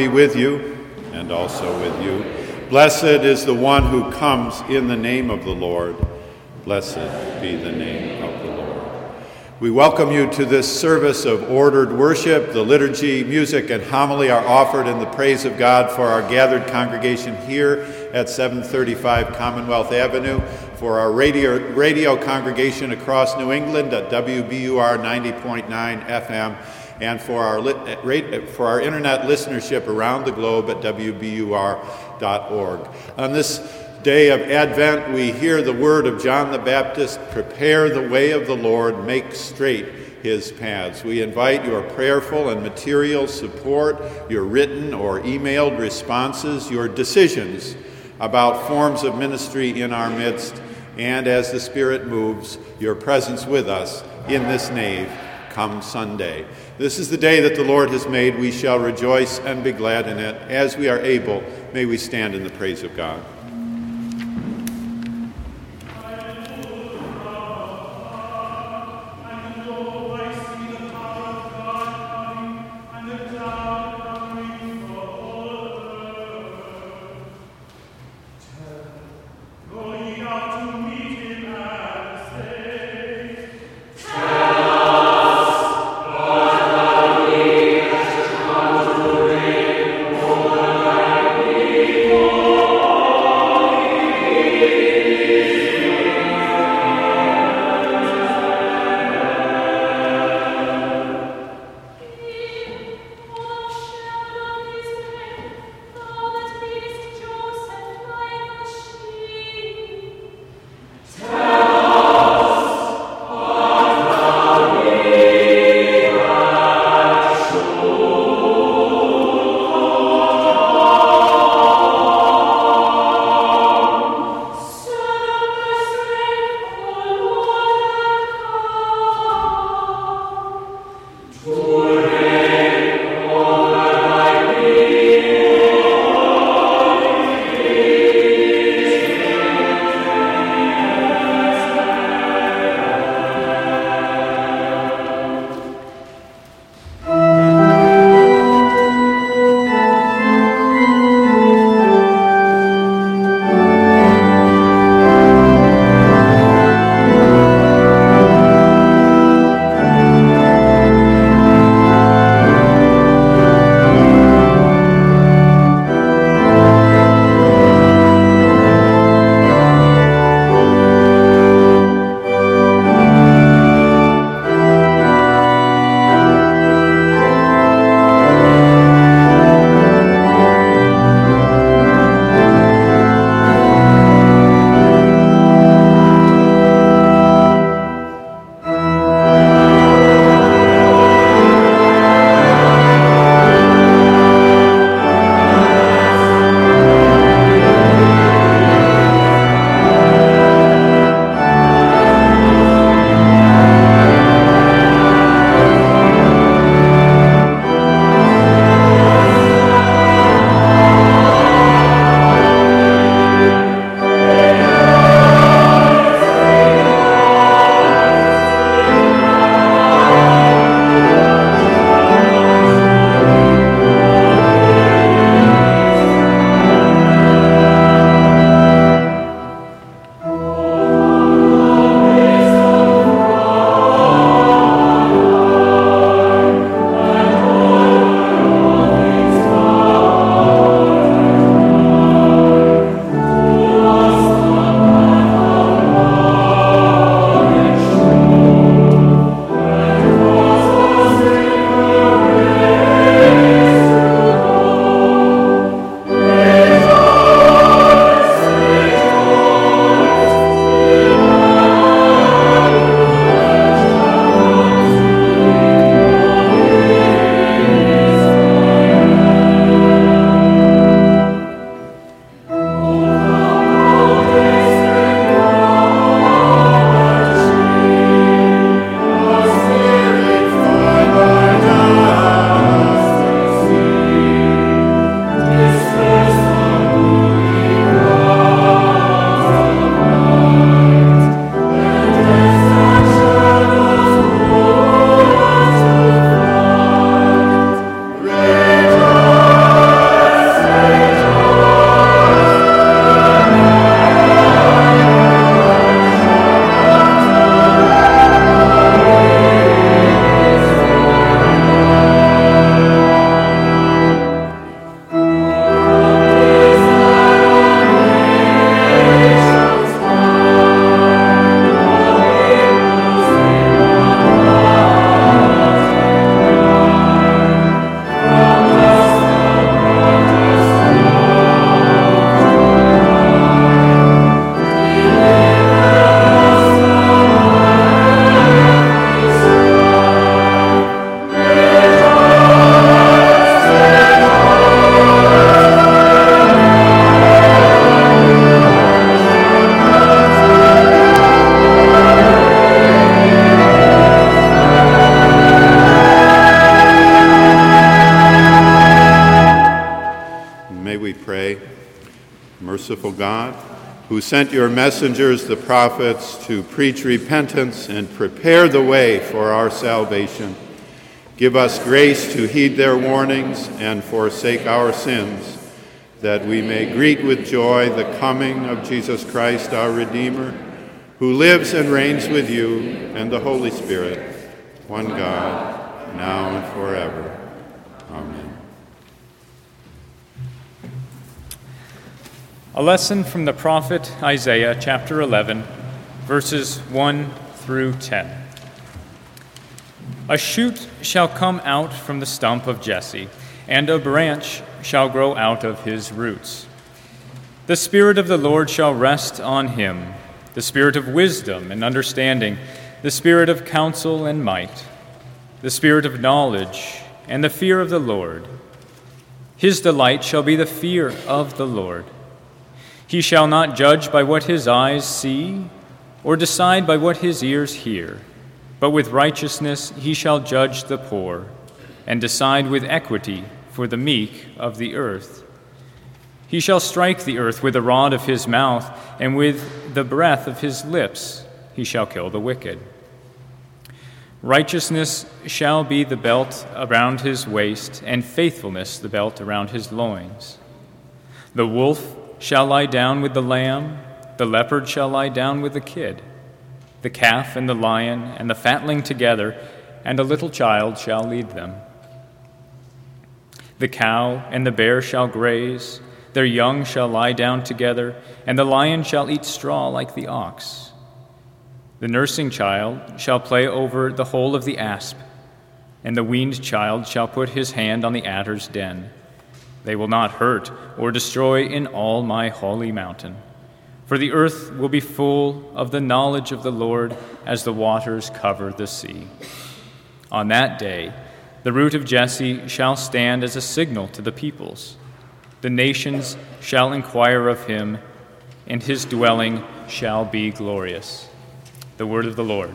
Be with you and also with you. Blessed is the one who comes in the name of the Lord. Blessed be the name of the Lord. We welcome you to this service of ordered worship. The liturgy, music, and homily are offered in the praise of God for our gathered congregation here at 735 Commonwealth Avenue, for our radio, radio congregation across New England at WBUR 90.9 FM and for our, uh, uh, for our internet listenership around the globe at WBUR.org. On this day of Advent, we hear the word of John the Baptist prepare the way of the Lord, make straight his paths. We invite your prayerful and material support, your written or emailed responses, your decisions about forms of ministry in our midst, and as the Spirit moves, your presence with us in this nave come Sunday. This is the day that the Lord has made. We shall rejoice and be glad in it. As we are able, may we stand in the praise of God. Who sent your messengers, the prophets, to preach repentance and prepare the way for our salvation. Give us grace to heed their warnings and forsake our sins, that we may greet with joy the coming of Jesus Christ, our Redeemer, who lives and reigns with you and the Holy Spirit, one God, now and forever. A lesson from the prophet Isaiah, chapter 11, verses 1 through 10. A shoot shall come out from the stump of Jesse, and a branch shall grow out of his roots. The Spirit of the Lord shall rest on him the Spirit of wisdom and understanding, the Spirit of counsel and might, the Spirit of knowledge and the fear of the Lord. His delight shall be the fear of the Lord. He shall not judge by what his eyes see, or decide by what his ears hear, but with righteousness he shall judge the poor, and decide with equity for the meek of the earth. He shall strike the earth with the rod of his mouth, and with the breath of his lips he shall kill the wicked. Righteousness shall be the belt around his waist, and faithfulness the belt around his loins. The wolf shall lie down with the lamb, the leopard shall lie down with the kid, the calf and the lion and the fatling together, and a little child shall lead them. The cow and the bear shall graze, their young shall lie down together, and the lion shall eat straw like the ox. The nursing child shall play over the hole of the asp, and the weaned child shall put his hand on the adder's den. They will not hurt or destroy in all my holy mountain. For the earth will be full of the knowledge of the Lord as the waters cover the sea. On that day, the root of Jesse shall stand as a signal to the peoples. The nations shall inquire of him, and his dwelling shall be glorious. The word of the Lord.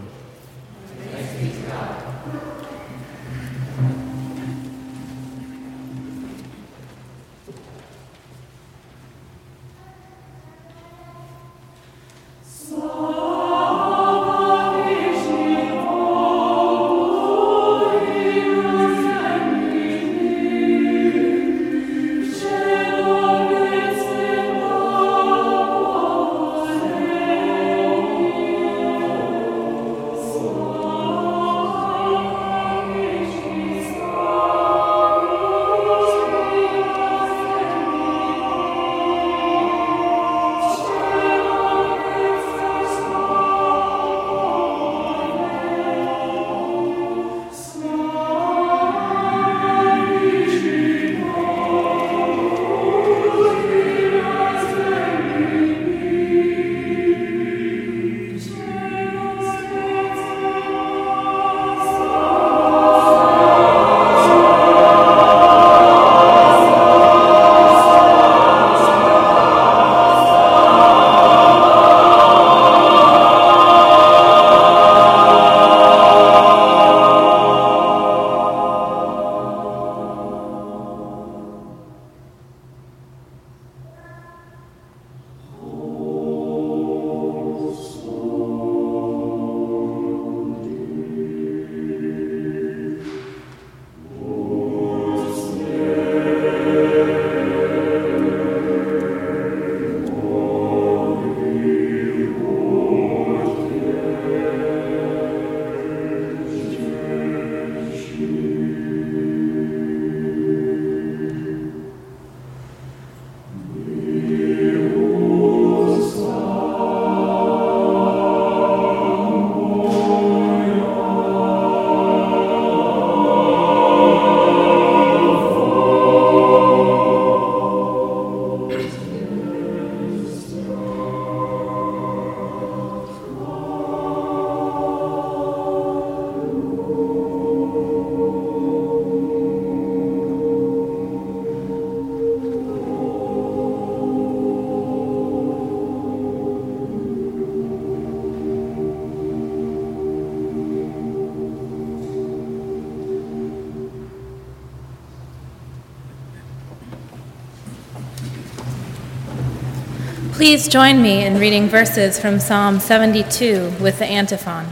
Please join me in reading verses from Psalm 72 with the antiphon.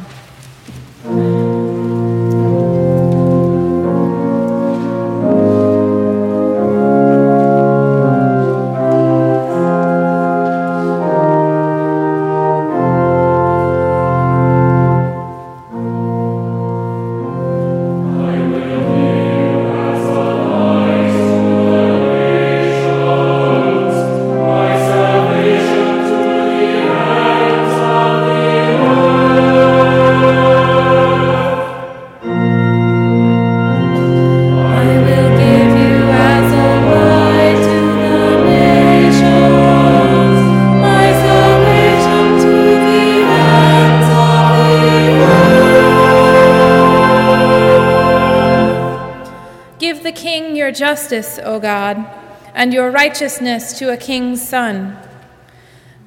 Justice, O God, and your righteousness to a king's son.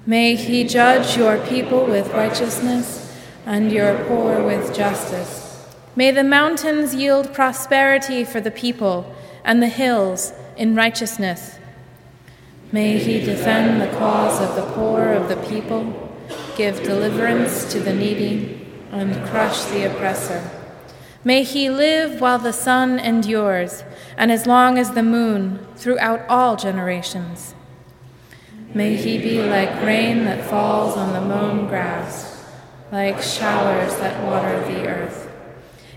May he judge your people with righteousness and your poor with justice. May the mountains yield prosperity for the people and the hills in righteousness. May he defend the cause of the poor of the people, give deliverance to the needy, and crush the oppressor. May he live while the sun endures and as long as the moon throughout all generations. May he be like rain that falls on the mown grass, like showers that water the earth.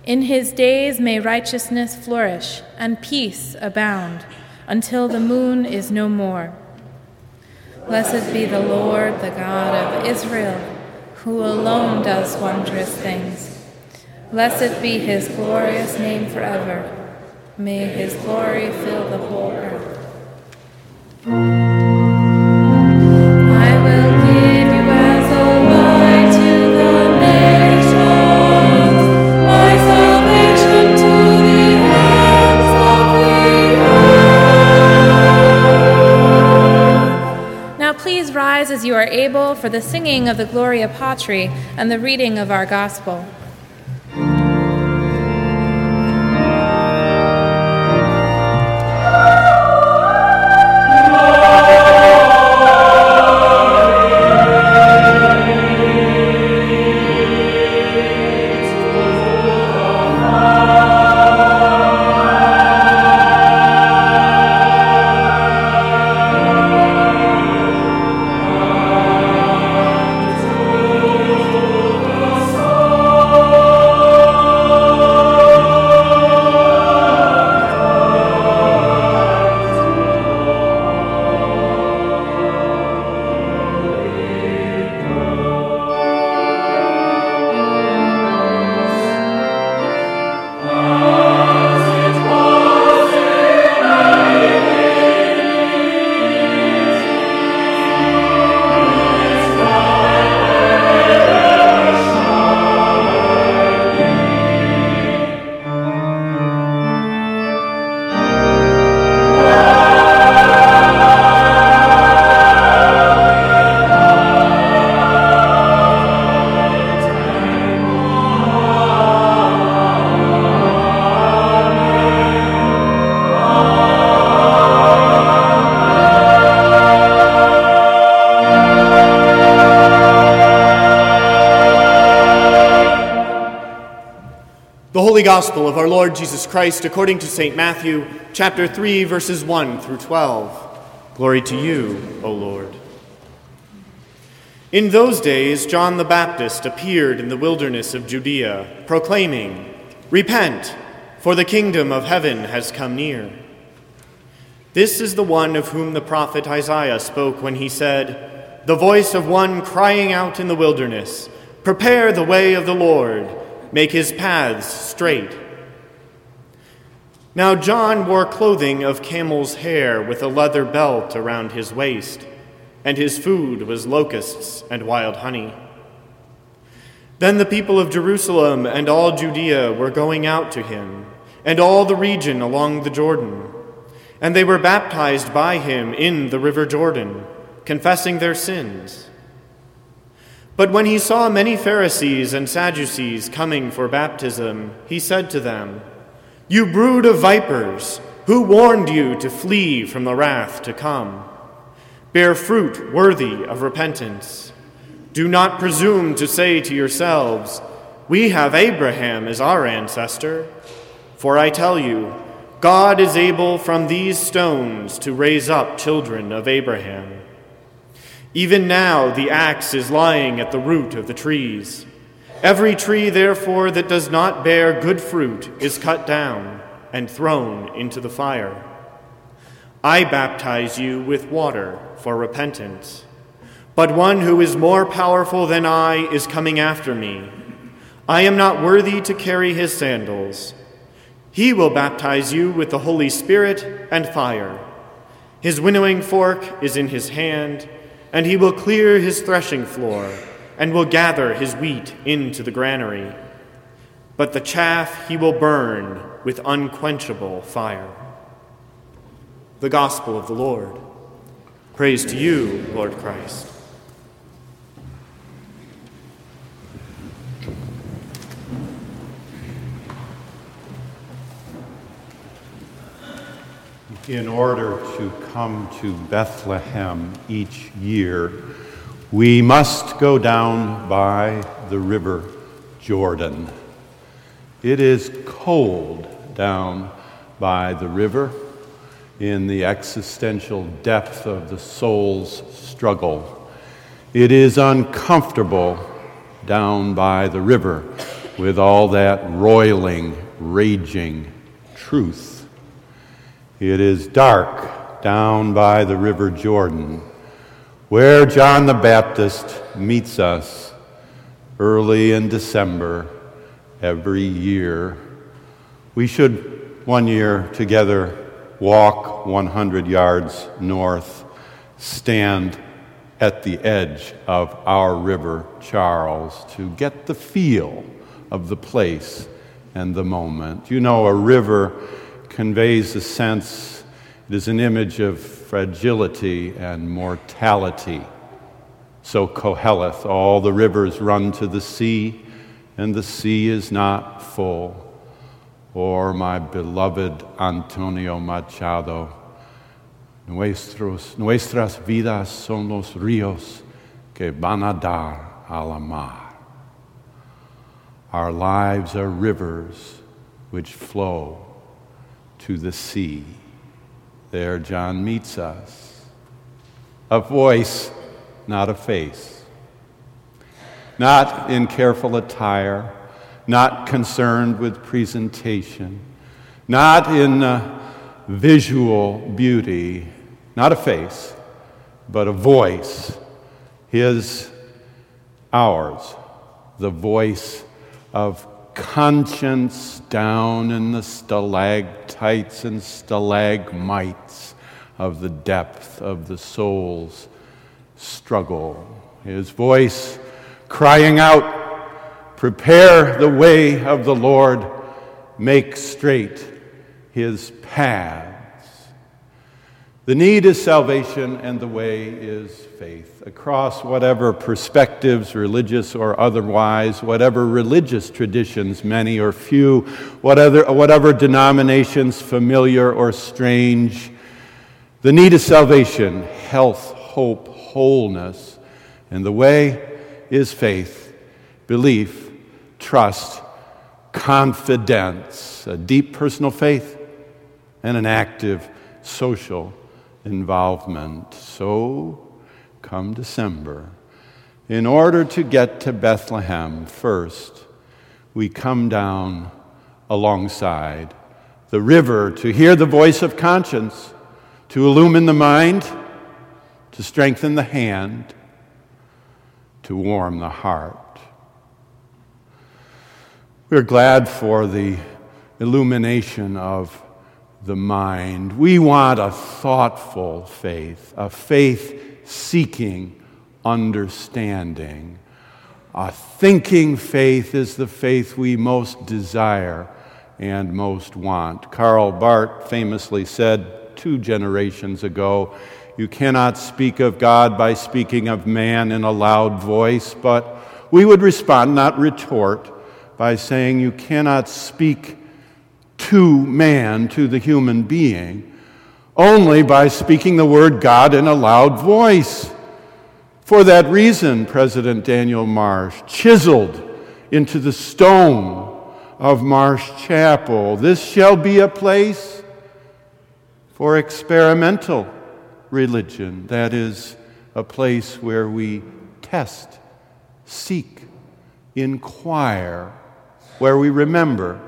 In his days may righteousness flourish and peace abound until the moon is no more. Blessed be the Lord, the God of Israel, who alone does wondrous things. Blessed be his glorious name forever. May his glory fill the whole earth. I will give you as a light to the nations, my salvation to the ends of the earth. Now please rise as you are able for the singing of the Gloria Patri and the reading of our gospel. Holy Gospel of our Lord Jesus Christ according to St. Matthew, chapter 3, verses 1 through 12. Glory to you, O Lord. In those days, John the Baptist appeared in the wilderness of Judea, proclaiming, Repent, for the kingdom of heaven has come near. This is the one of whom the prophet Isaiah spoke when he said, The voice of one crying out in the wilderness, Prepare the way of the Lord make his paths straight. Now John wore clothing of camel's hair with a leather belt around his waist, and his food was locusts and wild honey. Then the people of Jerusalem and all Judea were going out to him, and all the region along the Jordan, and they were baptized by him in the river Jordan, confessing their sins. But when he saw many Pharisees and Sadducees coming for baptism, he said to them, You brood of vipers, who warned you to flee from the wrath to come? Bear fruit worthy of repentance. Do not presume to say to yourselves, We have Abraham as our ancestor. For I tell you, God is able from these stones to raise up children of Abraham. Even now the axe is lying at the root of the trees. Every tree, therefore, that does not bear good fruit is cut down and thrown into the fire. I baptize you with water for repentance, but one who is more powerful than I is coming after me. I am not worthy to carry his sandals. He will baptize you with the Holy Spirit and fire. His winnowing fork is in his hand, and he will clear his threshing floor and will gather his wheat into the granary. But the chaff he will burn with unquenchable fire. The Gospel of the Lord. Praise to you, Lord Christ. In order to come to Bethlehem each year, we must go down by the river Jordan. It is cold down by the river in the existential depth of the soul's struggle. It is uncomfortable down by the river with all that roiling, raging truth. It is dark down by the river Jordan where John the Baptist meets us early in December every year. We should one year together walk 100 yards north, stand at the edge of our river, Charles, to get the feel of the place and the moment. You know, a river conveys a sense, it is an image of fragility and mortality. So Koheleth, all the rivers run to the sea, and the sea is not full. Or my beloved Antonio Machado, Nuestros, nuestras vidas son los ríos que van a dar a la mar. Our lives are rivers which flow to the sea. There, John meets us. A voice, not a face. Not in careful attire, not concerned with presentation, not in uh, visual beauty, not a face, but a voice. His, ours, the voice of conscience down in the stalactites and stalagmites of the depth of the soul's struggle. His voice crying out, Prepare the way of the Lord, make straight his path. The need is salvation, and the way is faith. Across whatever perspectives, religious or otherwise, whatever religious traditions, many or few, whatever, whatever denominations, familiar or strange, the need is salvation, health, hope, wholeness, and the way is faith, belief, trust, confidence, a deep personal faith, and an active social involvement. So, come December, in order to get to Bethlehem first, we come down alongside the river to hear the voice of conscience, to illumine the mind, to strengthen the hand, to warm the heart. We're glad for the illumination of the mind. We want a thoughtful faith, a faith seeking understanding. A thinking faith is the faith we most desire and most want. Karl Barth famously said two generations ago You cannot speak of God by speaking of man in a loud voice, but we would respond, not retort, by saying you cannot speak to man, to the human being, only by speaking the word God in a loud voice. For that reason, President Daniel Marsh chiseled into the stone of Marsh Chapel, this shall be a place for experimental religion. That is, a place where we test, seek, inquire, where we remember.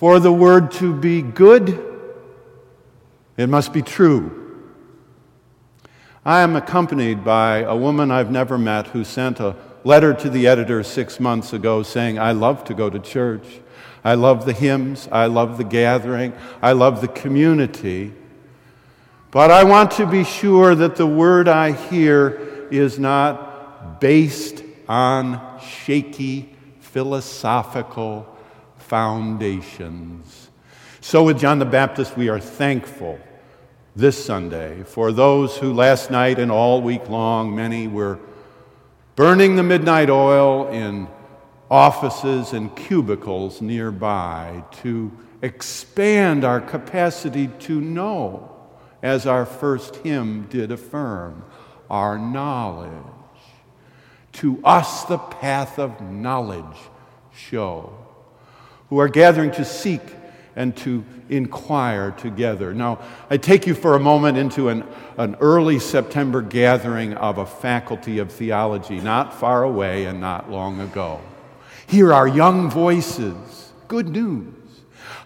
For the word to be good, it must be true. I am accompanied by a woman I've never met who sent a letter to the editor six months ago saying, I love to go to church. I love the hymns. I love the gathering. I love the community. But I want to be sure that the word I hear is not based on shaky philosophical foundations. So, with John the Baptist, we are thankful this Sunday for those who last night and all week long, many were burning the midnight oil in offices and cubicles nearby to expand our capacity to know as our first hymn did affirm, our knowledge. To us the path of knowledge show, who are gathering to seek and to inquire together. Now, I take you for a moment into an, an early September gathering of a faculty of theology, not far away and not long ago. Here are young voices, good news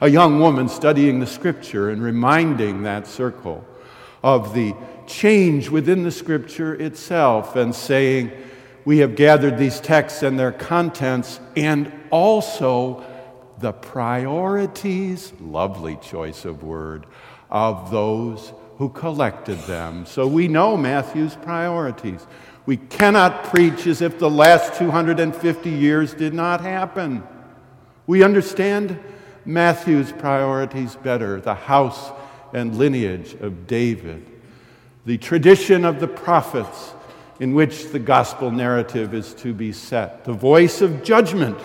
a young woman studying the scripture and reminding that circle of the change within the scripture itself and saying, We have gathered these texts and their contents and also the priorities, lovely choice of word, of those who collected them. So we know Matthew's priorities. We cannot preach as if the last 250 years did not happen. We understand Matthew's priorities better the house and lineage of David, the tradition of the prophets in which the gospel narrative is to be set, the voice of judgment,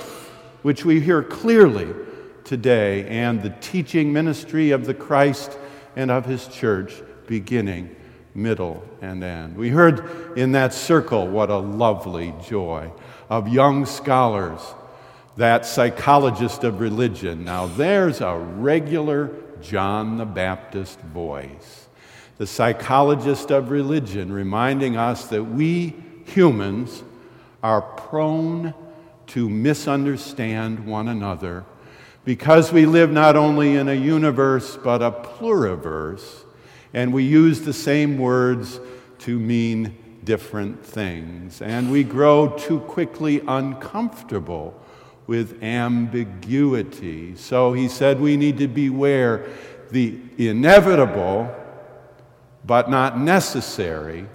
which we hear clearly today, and the teaching ministry of the Christ and of his church beginning, middle, and end. We heard in that circle what a lovely joy of young scholars that psychologist of religion. Now, there's a regular John the Baptist voice. The psychologist of religion reminding us that we humans are prone to misunderstand one another because we live not only in a universe but a pluriverse, and we use the same words to mean different things. And we grow too quickly uncomfortable with ambiguity. So he said we need to beware the inevitable, but not necessary,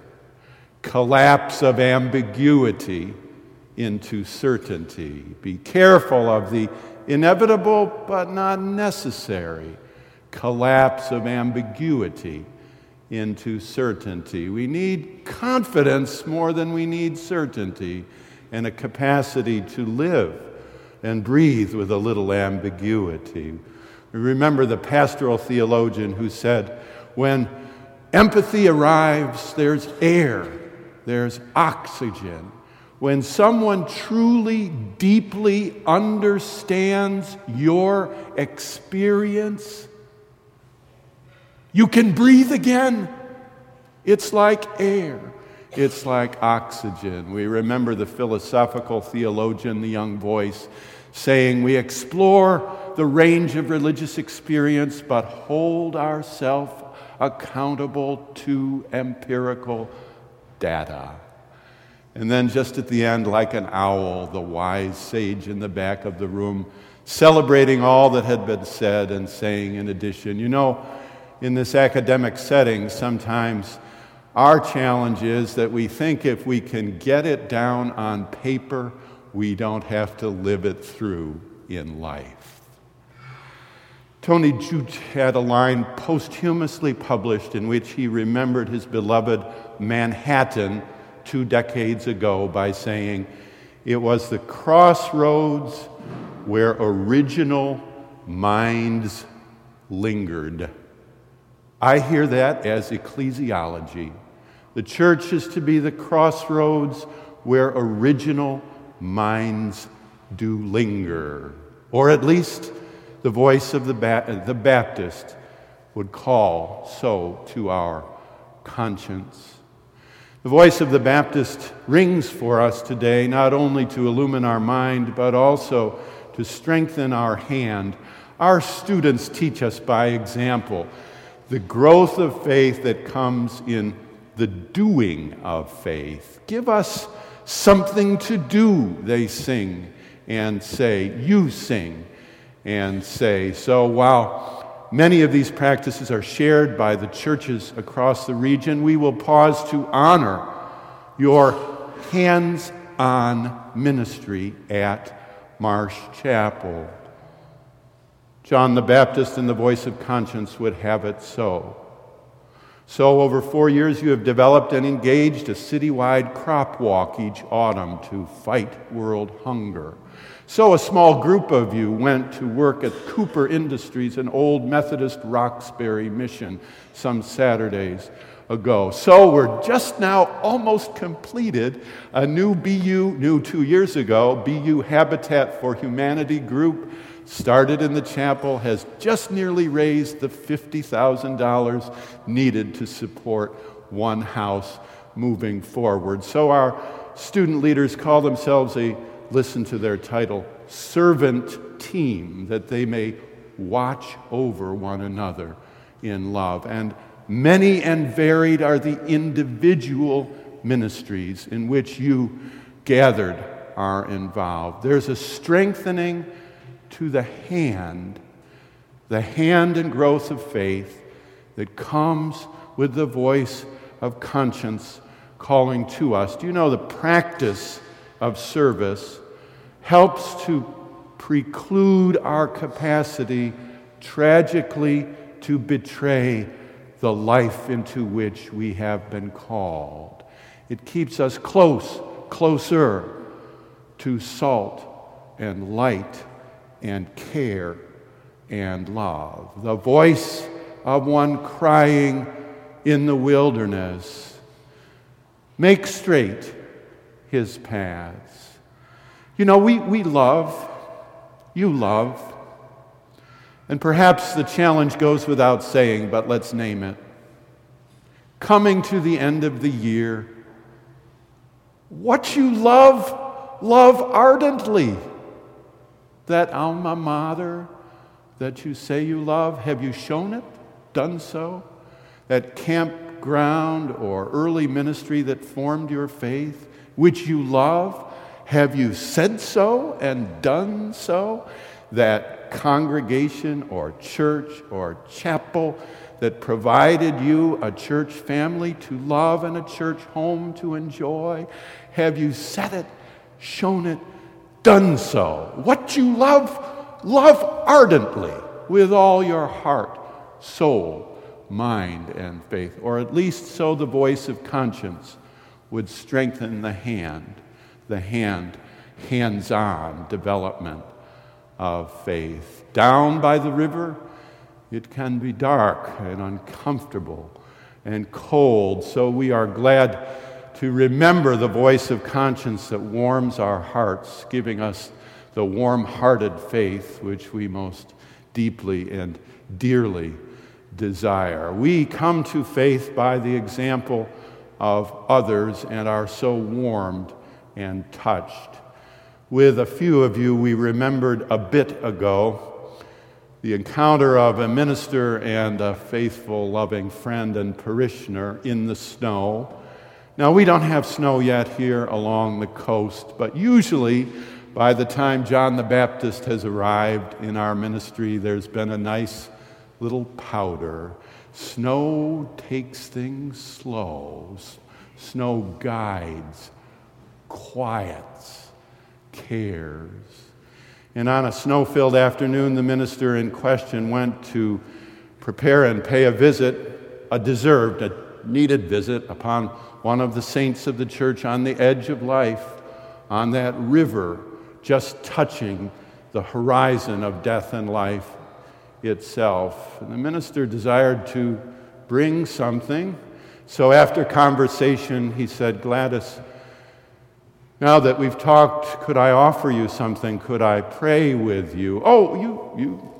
collapse of ambiguity into certainty. Be careful of the inevitable, but not necessary collapse of ambiguity into certainty. We need confidence more than we need certainty and a capacity to live and breathe with a little ambiguity. Remember the pastoral theologian who said, when empathy arrives, there's air, there's oxygen. When someone truly, deeply understands your experience, you can breathe again. It's like air. It's like oxygen. We remember the philosophical theologian, the young voice, saying, We explore the range of religious experience, but hold ourselves accountable to empirical data. And then, just at the end, like an owl, the wise sage in the back of the room, celebrating all that had been said and saying, in addition, you know, in this academic setting, sometimes our challenge is that we think if we can get it down on paper, we don't have to live it through in life. Tony Judt had a line posthumously published in which he remembered his beloved Manhattan two decades ago by saying, It was the crossroads where original minds lingered. I hear that as ecclesiology. The church is to be the crossroads where original minds do linger, or at least the voice of the, ba- the Baptist would call so to our conscience. The voice of the Baptist rings for us today, not only to illumine our mind, but also to strengthen our hand. Our students teach us by example the growth of faith that comes in the doing of faith. Give us something to do, they sing and say. You sing and say. So while many of these practices are shared by the churches across the region, we will pause to honor your hands on ministry at Marsh Chapel. John the Baptist, in the voice of conscience, would have it so. So, over four years, you have developed and engaged a citywide crop walk each autumn to fight world hunger. So, a small group of you went to work at Cooper Industries, an old Methodist Roxbury mission, some Saturdays ago. So, we're just now almost completed a new BU, new two years ago, BU Habitat for Humanity group started in the chapel, has just nearly raised the $50,000 needed to support one house moving forward. So our student leaders call themselves a, listen to their title, servant team, that they may watch over one another in love. And many and varied are the individual ministries in which you gathered are involved. There's a strengthening to the hand, the hand and growth of faith that comes with the voice of conscience calling to us. Do you know the practice of service helps to preclude our capacity tragically to betray the life into which we have been called. It keeps us close, closer to salt and light and care and love. The voice of one crying in the wilderness Make straight his paths. You know, we, we love, you love, and perhaps the challenge goes without saying, but let's name it. Coming to the end of the year, what you love, love ardently that alma mater that you say you love? Have you shown it, done so? That campground or early ministry that formed your faith, which you love? Have you said so and done so? That congregation or church or chapel that provided you a church family to love and a church home to enjoy? Have you said it, shown it, done so. What you love, love ardently with all your heart, soul, mind, and faith. Or at least so the voice of conscience would strengthen the hand, the hand, hands on development of faith. Down by the river, it can be dark and uncomfortable and cold, so we are glad to remember the voice of conscience that warms our hearts, giving us the warm hearted faith which we most deeply and dearly desire. We come to faith by the example of others and are so warmed and touched. With a few of you, we remembered a bit ago the encounter of a minister and a faithful, loving friend and parishioner in the snow now, we don't have snow yet here along the coast, but usually by the time John the Baptist has arrived in our ministry, there's been a nice little powder. Snow takes things slow, snow guides, quiets, cares. And on a snow filled afternoon, the minister in question went to prepare and pay a visit, a deserved, a needed visit upon one of the saints of the church on the edge of life, on that river, just touching the horizon of death and life itself. And the minister desired to bring something. So after conversation, he said, Gladys, now that we've talked, could I offer you something? Could I pray with you? Oh, you, you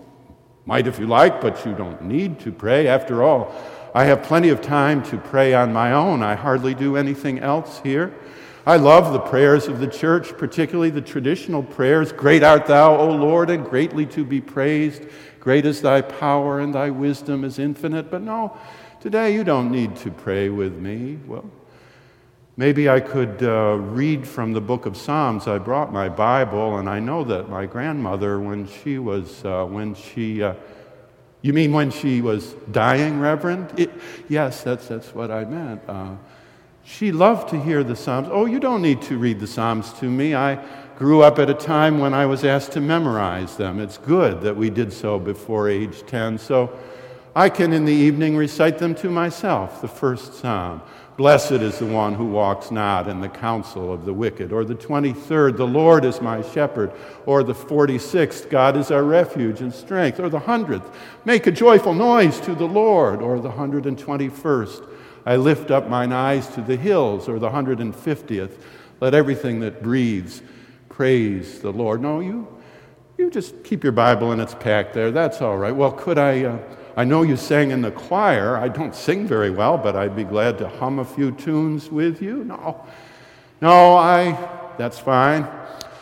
might if you like, but you don't need to pray. After all, I have plenty of time to pray on my own. I hardly do anything else here. I love the prayers of the church, particularly the traditional prayers. Great art thou, O Lord, and greatly to be praised. Great is thy power, and thy wisdom is infinite. But no, today you don't need to pray with me. Well, Maybe I could uh, read from the book of Psalms. I brought my Bible, and I know that my grandmother, when she was, uh, when she, uh, you mean when she was dying, Reverend? It, yes, that's, that's what I meant. Uh, she loved to hear the Psalms. Oh, you don't need to read the Psalms to me. I grew up at a time when I was asked to memorize them. It's good that we did so before age 10. So I can, in the evening, recite them to myself, the first Psalm. Blessed is the one who walks not in the counsel of the wicked. Or the 23rd, the Lord is my shepherd. Or the 46th, God is our refuge and strength. Or the 100th, make a joyful noise to the Lord. Or the 121st, I lift up mine eyes to the hills. Or the 150th, let everything that breathes praise the Lord. No, you, you just keep your Bible in its pack there. That's all right. Well, could I. Uh, I know you sang in the choir. I don't sing very well, but I'd be glad to hum a few tunes with you. No, no, I, that's fine.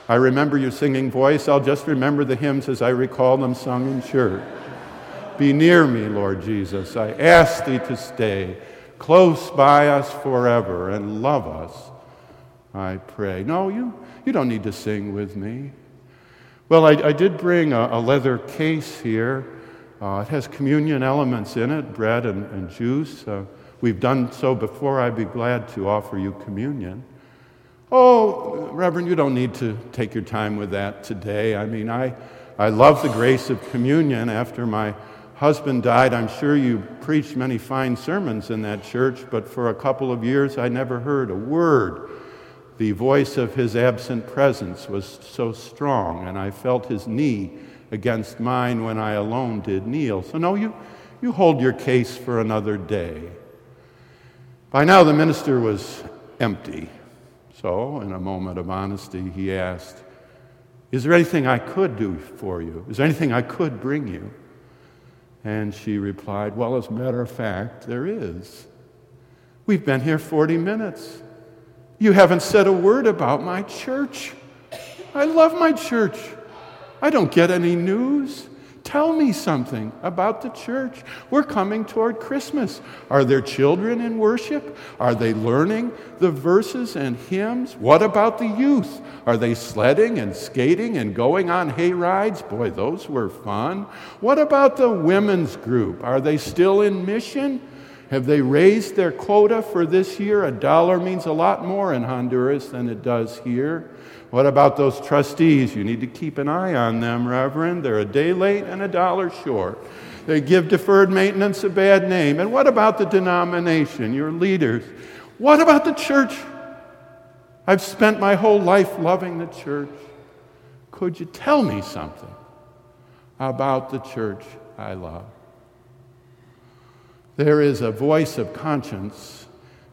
I remember your singing voice. I'll just remember the hymns as I recall them sung in church. Be near me, Lord Jesus. I ask thee to stay close by us forever and love us, I pray. No, you, you don't need to sing with me. Well, I, I did bring a, a leather case here. Uh, it has communion elements in it, bread and, and juice. Uh, we've done so before. I'd be glad to offer you communion. Oh, Reverend, you don't need to take your time with that today. I mean, I, I love the grace of communion. After my husband died, I'm sure you preached many fine sermons in that church, but for a couple of years I never heard a word. The voice of his absent presence was so strong, and I felt his knee against mine when I alone did kneel. So, no, you, you hold your case for another day. By now, the minister was empty. So, in a moment of honesty, he asked, Is there anything I could do for you? Is there anything I could bring you? And she replied, Well, as a matter of fact, there is. We've been here 40 minutes. You haven't said a word about my church. I love my church. I don't get any news. Tell me something about the church. We're coming toward Christmas. Are there children in worship? Are they learning the verses and hymns? What about the youth? Are they sledding and skating and going on hay rides? Boy, those were fun. What about the women's group? Are they still in mission? Have they raised their quota for this year? A dollar means a lot more in Honduras than it does here. What about those trustees? You need to keep an eye on them, Reverend. They're a day late and a dollar short. They give deferred maintenance a bad name. And what about the denomination, your leaders? What about the church? I've spent my whole life loving the church. Could you tell me something about the church I love? There is a voice of conscience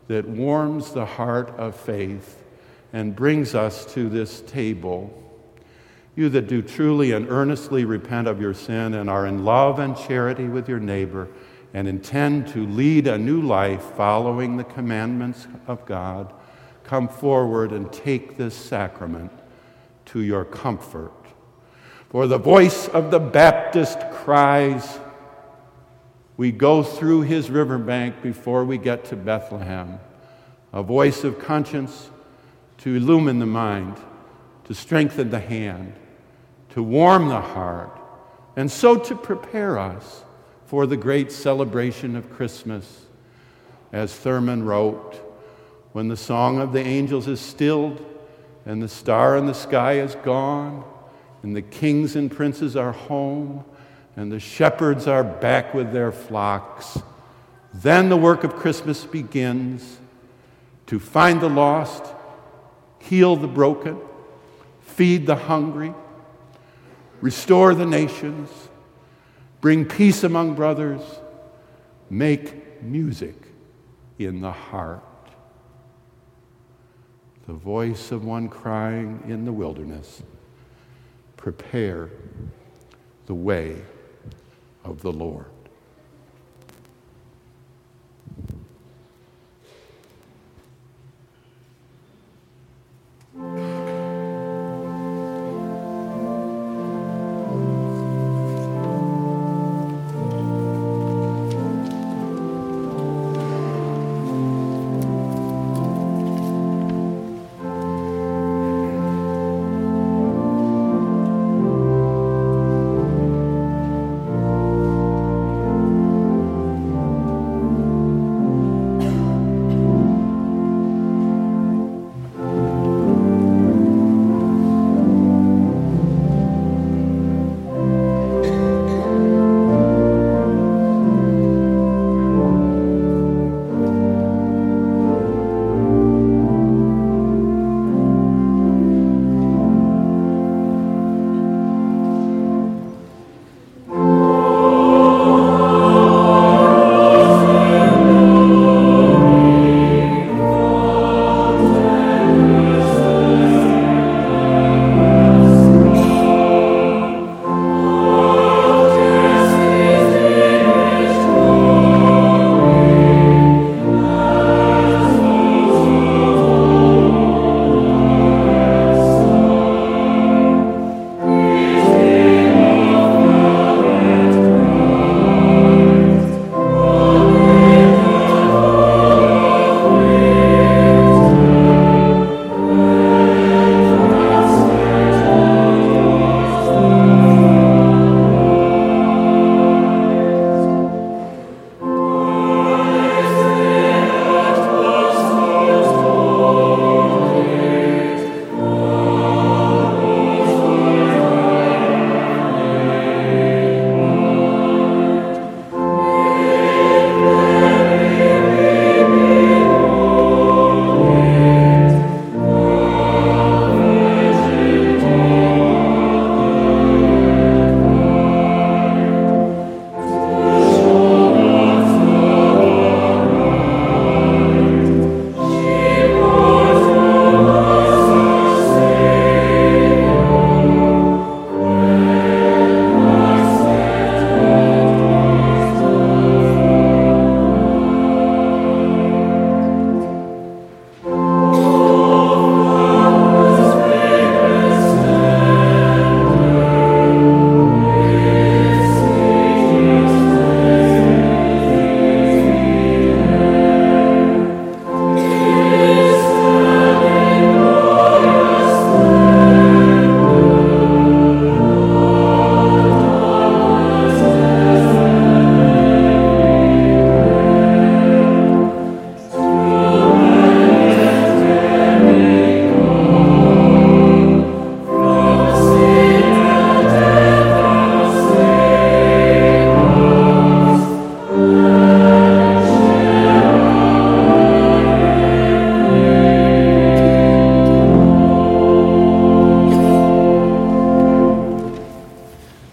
that warms the heart of faith and brings us to this table. You that do truly and earnestly repent of your sin and are in love and charity with your neighbor and intend to lead a new life following the commandments of God, come forward and take this sacrament to your comfort. For the voice of the Baptist cries, we go through his riverbank before we get to Bethlehem. A voice of conscience to illumine the mind, to strengthen the hand, to warm the heart, and so to prepare us for the great celebration of Christmas. As Thurman wrote, when the song of the angels is stilled, and the star in the sky is gone, and the kings and princes are home, and the shepherds are back with their flocks, then the work of Christmas begins to find the lost heal the broken, feed the hungry, restore the nations, bring peace among brothers, make music in the heart. The voice of one crying in the wilderness, prepare the way of the Lord. Come.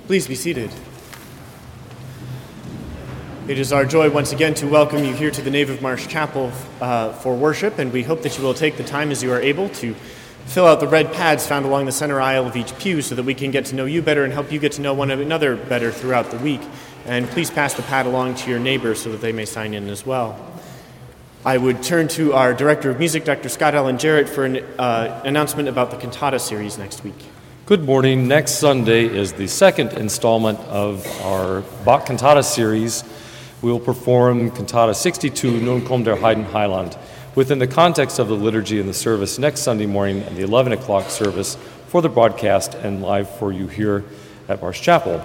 Please be seated. It is our joy once again to welcome you here to the Nave of Marsh Chapel uh, for worship, and we hope that you will take the time as you are able to fill out the red pads found along the center aisle of each pew so that we can get to know you better and help you get to know one another better throughout the week. And please pass the pad along to your neighbors so that they may sign in as well. I would turn to our Director of Music, Dr. Scott Allen Jarrett, for an uh, announcement about the cantata series next week. Good morning. Next Sunday is the second installment of our Bach Cantata series. We will perform Cantata 62, Nun kommt der Heiden Heiland, within the context of the liturgy and the service next Sunday morning at the 11 o'clock service for the broadcast and live for you here at Marsh Chapel.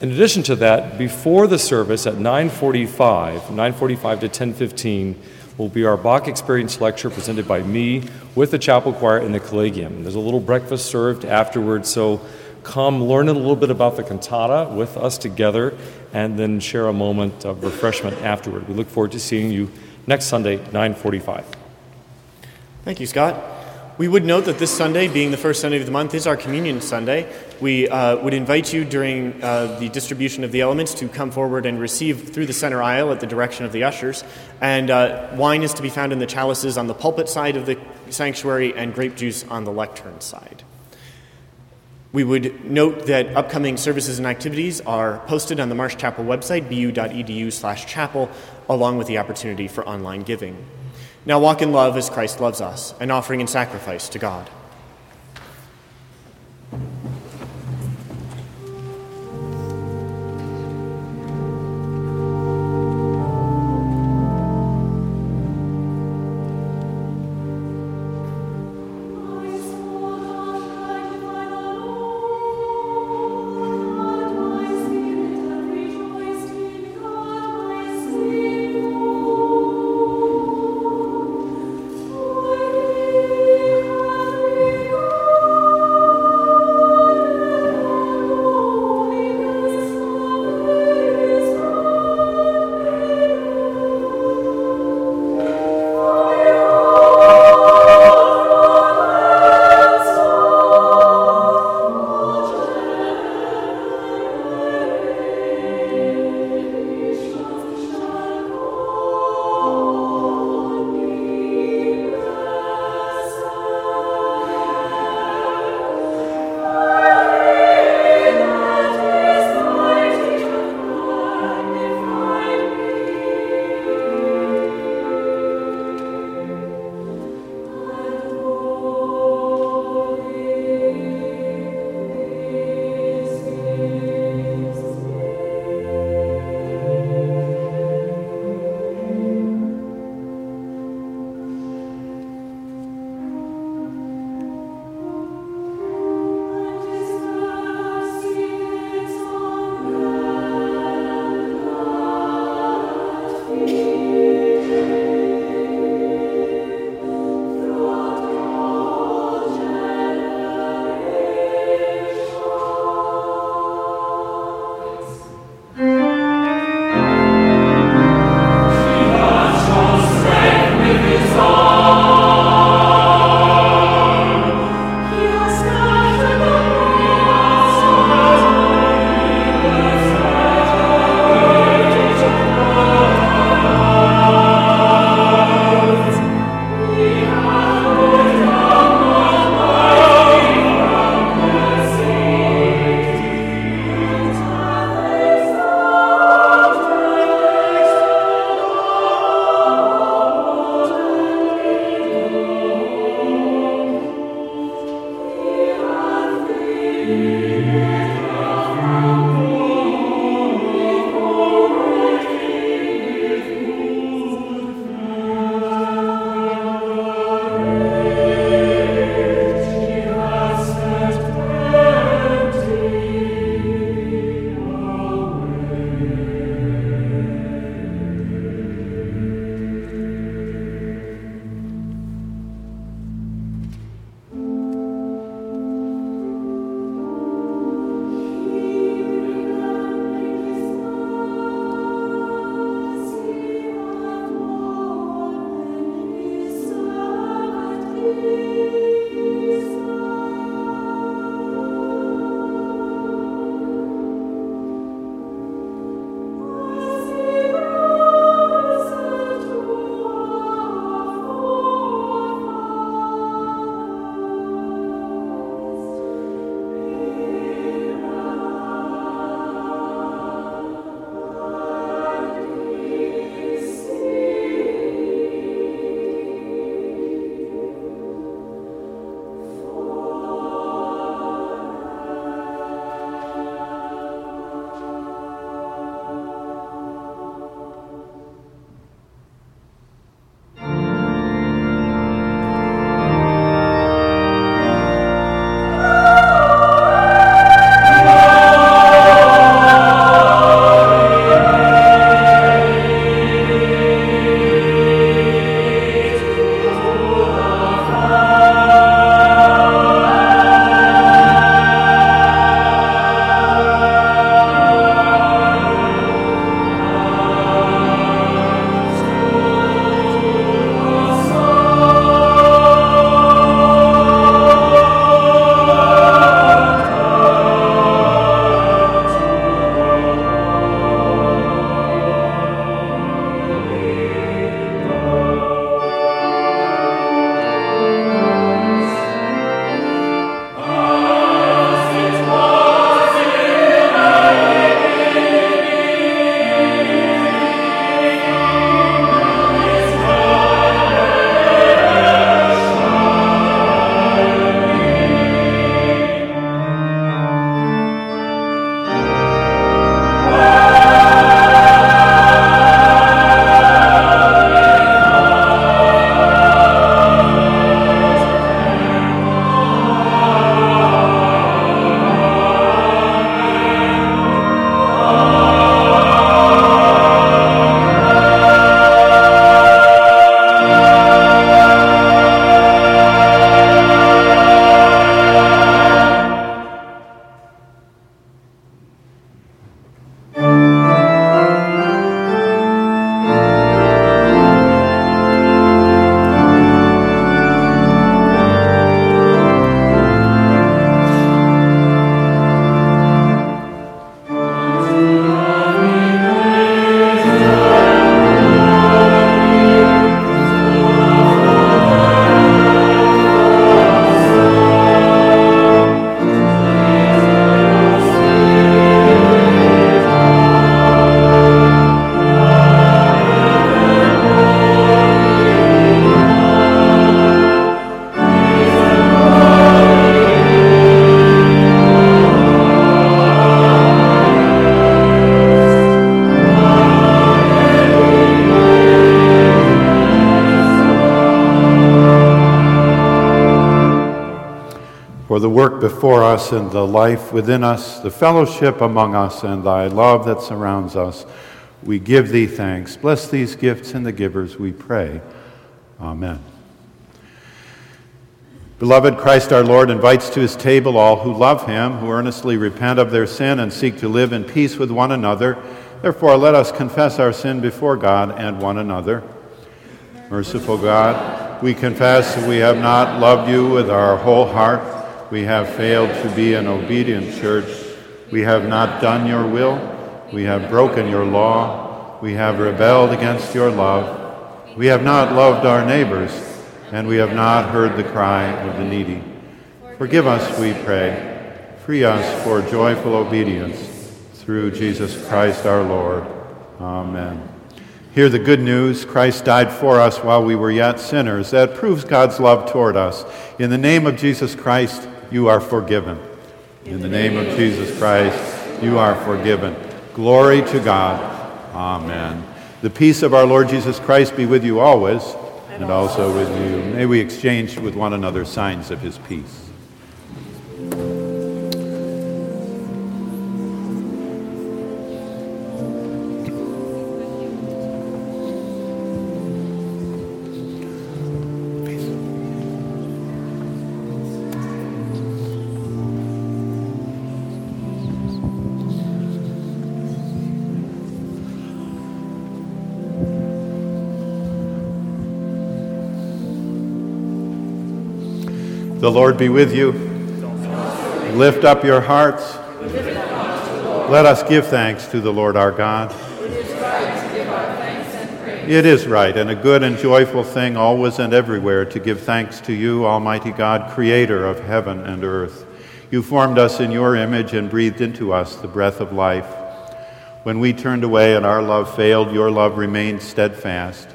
In addition to that, before the service at 9:45, 9:45 to 10:15, will be our Bach Experience lecture presented by me with the chapel choir in the Collegium. There's a little breakfast served afterwards, so come learn a little bit about the cantata with us together and then share a moment of refreshment afterward. We look forward to seeing you next Sunday, 9:45. Thank you, Scott. We would note that this Sunday, being the first Sunday of the month, is our Communion Sunday. We uh, would invite you during uh, the distribution of the elements to come forward and receive through the center aisle at the direction of the ushers. And uh, wine is to be found in the chalices on the pulpit side of the sanctuary and grape juice on the lectern side. We would note that upcoming services and activities are posted on the Marsh Chapel website, bu.edu slash chapel, along with the opportunity for online giving. Now walk in love as Christ loves us, an offering and sacrifice to God. Amen. Before us and the life within us, the fellowship among us, and thy love that surrounds us. We give thee thanks. Bless these gifts and the givers, we pray. Amen. Beloved, Christ our Lord invites to his table all who love him, who earnestly repent of their sin and seek to live in peace with one another. Therefore, let us confess our sin before God and one another. Merciful God, we confess that we have not loved you with our whole heart. We have failed to be an obedient church. We have not done your will. We have broken your law. We have rebelled against your love. We have not loved our neighbors and we have not heard the cry of the needy. Forgive us, we pray. Free us for joyful obedience through Jesus Christ our Lord. Amen. Hear the good news Christ died for us while we were yet sinners. That proves God's love toward us. In the name of Jesus Christ, you are forgiven. In the name of Jesus Christ, you are forgiven. Glory to God. Amen. The peace of our Lord Jesus Christ be with you always and also with you. May we exchange with one another signs of his peace. The Lord be with you. Lift up your hearts. Let us give thanks to the Lord our God. It is right and a good and joyful thing always and everywhere to give thanks to you, Almighty God, creator of heaven and earth. You formed us in your image and breathed into us the breath of life. When we turned away and our love failed, your love remained steadfast.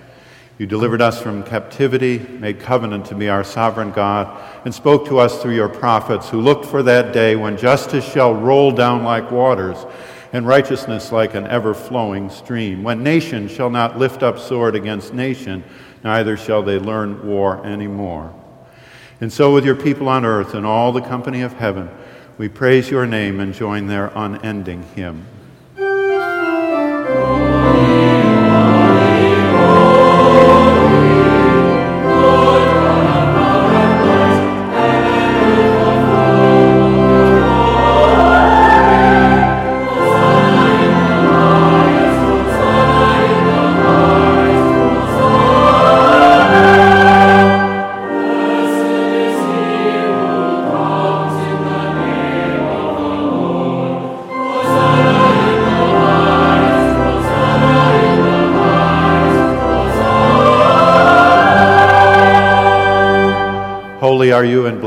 You delivered us from captivity, made covenant to be our sovereign God, and spoke to us through your prophets, who looked for that day when justice shall roll down like waters, and righteousness like an ever flowing stream, when nation shall not lift up sword against nation, neither shall they learn war any more. And so, with your people on earth and all the company of heaven, we praise your name and join their unending hymn.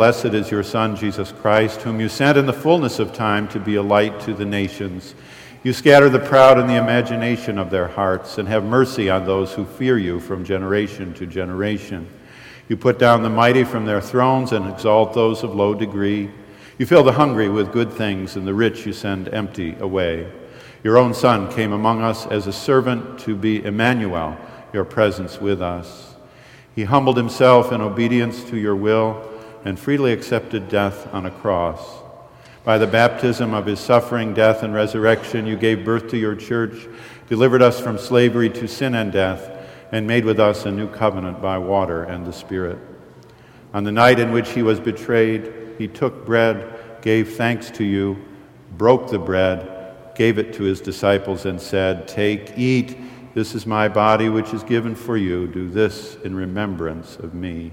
Blessed is your Son, Jesus Christ, whom you sent in the fullness of time to be a light to the nations. You scatter the proud in the imagination of their hearts, and have mercy on those who fear you from generation to generation. You put down the mighty from their thrones and exalt those of low degree. You fill the hungry with good things, and the rich you send empty away. Your own Son came among us as a servant to be Emmanuel, your presence with us. He humbled himself in obedience to your will and freely accepted death on a cross. By the baptism of his suffering, death, and resurrection, you gave birth to your church, delivered us from slavery to sin and death, and made with us a new covenant by water and the Spirit. On the night in which he was betrayed, he took bread, gave thanks to you, broke the bread, gave it to his disciples, and said, Take, eat, this is my body which is given for you. Do this in remembrance of me.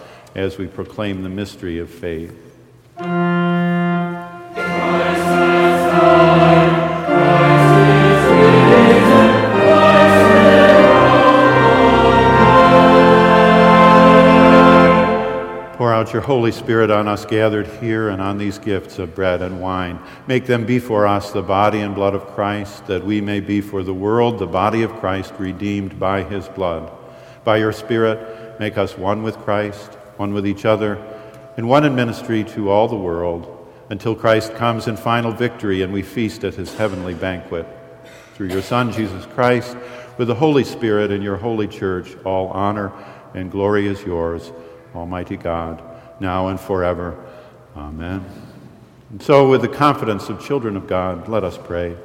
as we proclaim the mystery of faith. Pour out your Holy Spirit on us gathered here and on these gifts of bread and wine. Make them be for us the body and blood of Christ, that we may be for the world the body of Christ redeemed by his blood. By your Spirit, make us one with Christ, one with each other, and one in ministry to all the world, until Christ comes in final victory and we feast at his heavenly banquet. Through your Son, Jesus Christ, with the Holy Spirit and your holy church, all honor and glory is yours Almighty God, now and forever. Amen. And so, with the confidence of children of God, let us pray.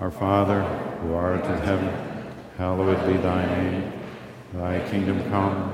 Our Father, who art in heaven, hallowed be thy name. Thy kingdom come,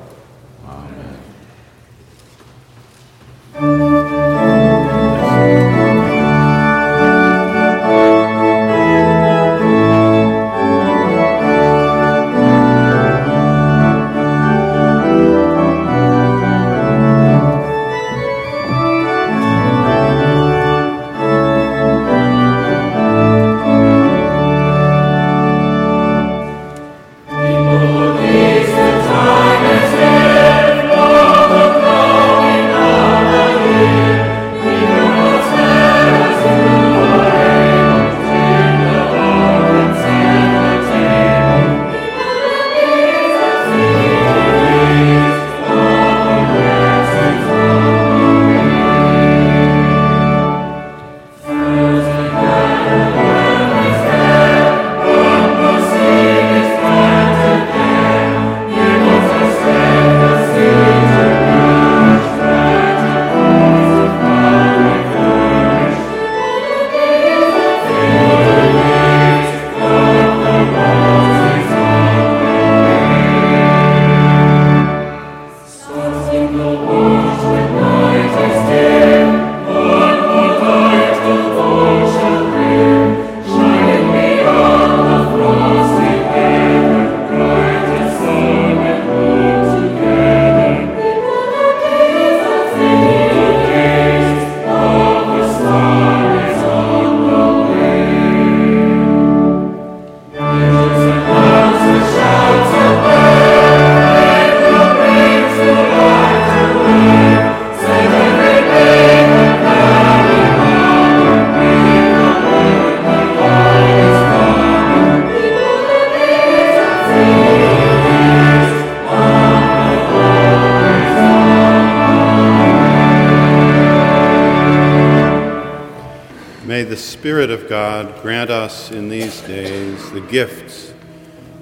God grant us in these days the gifts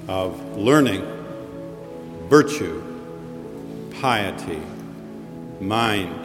of learning, virtue, piety, mind,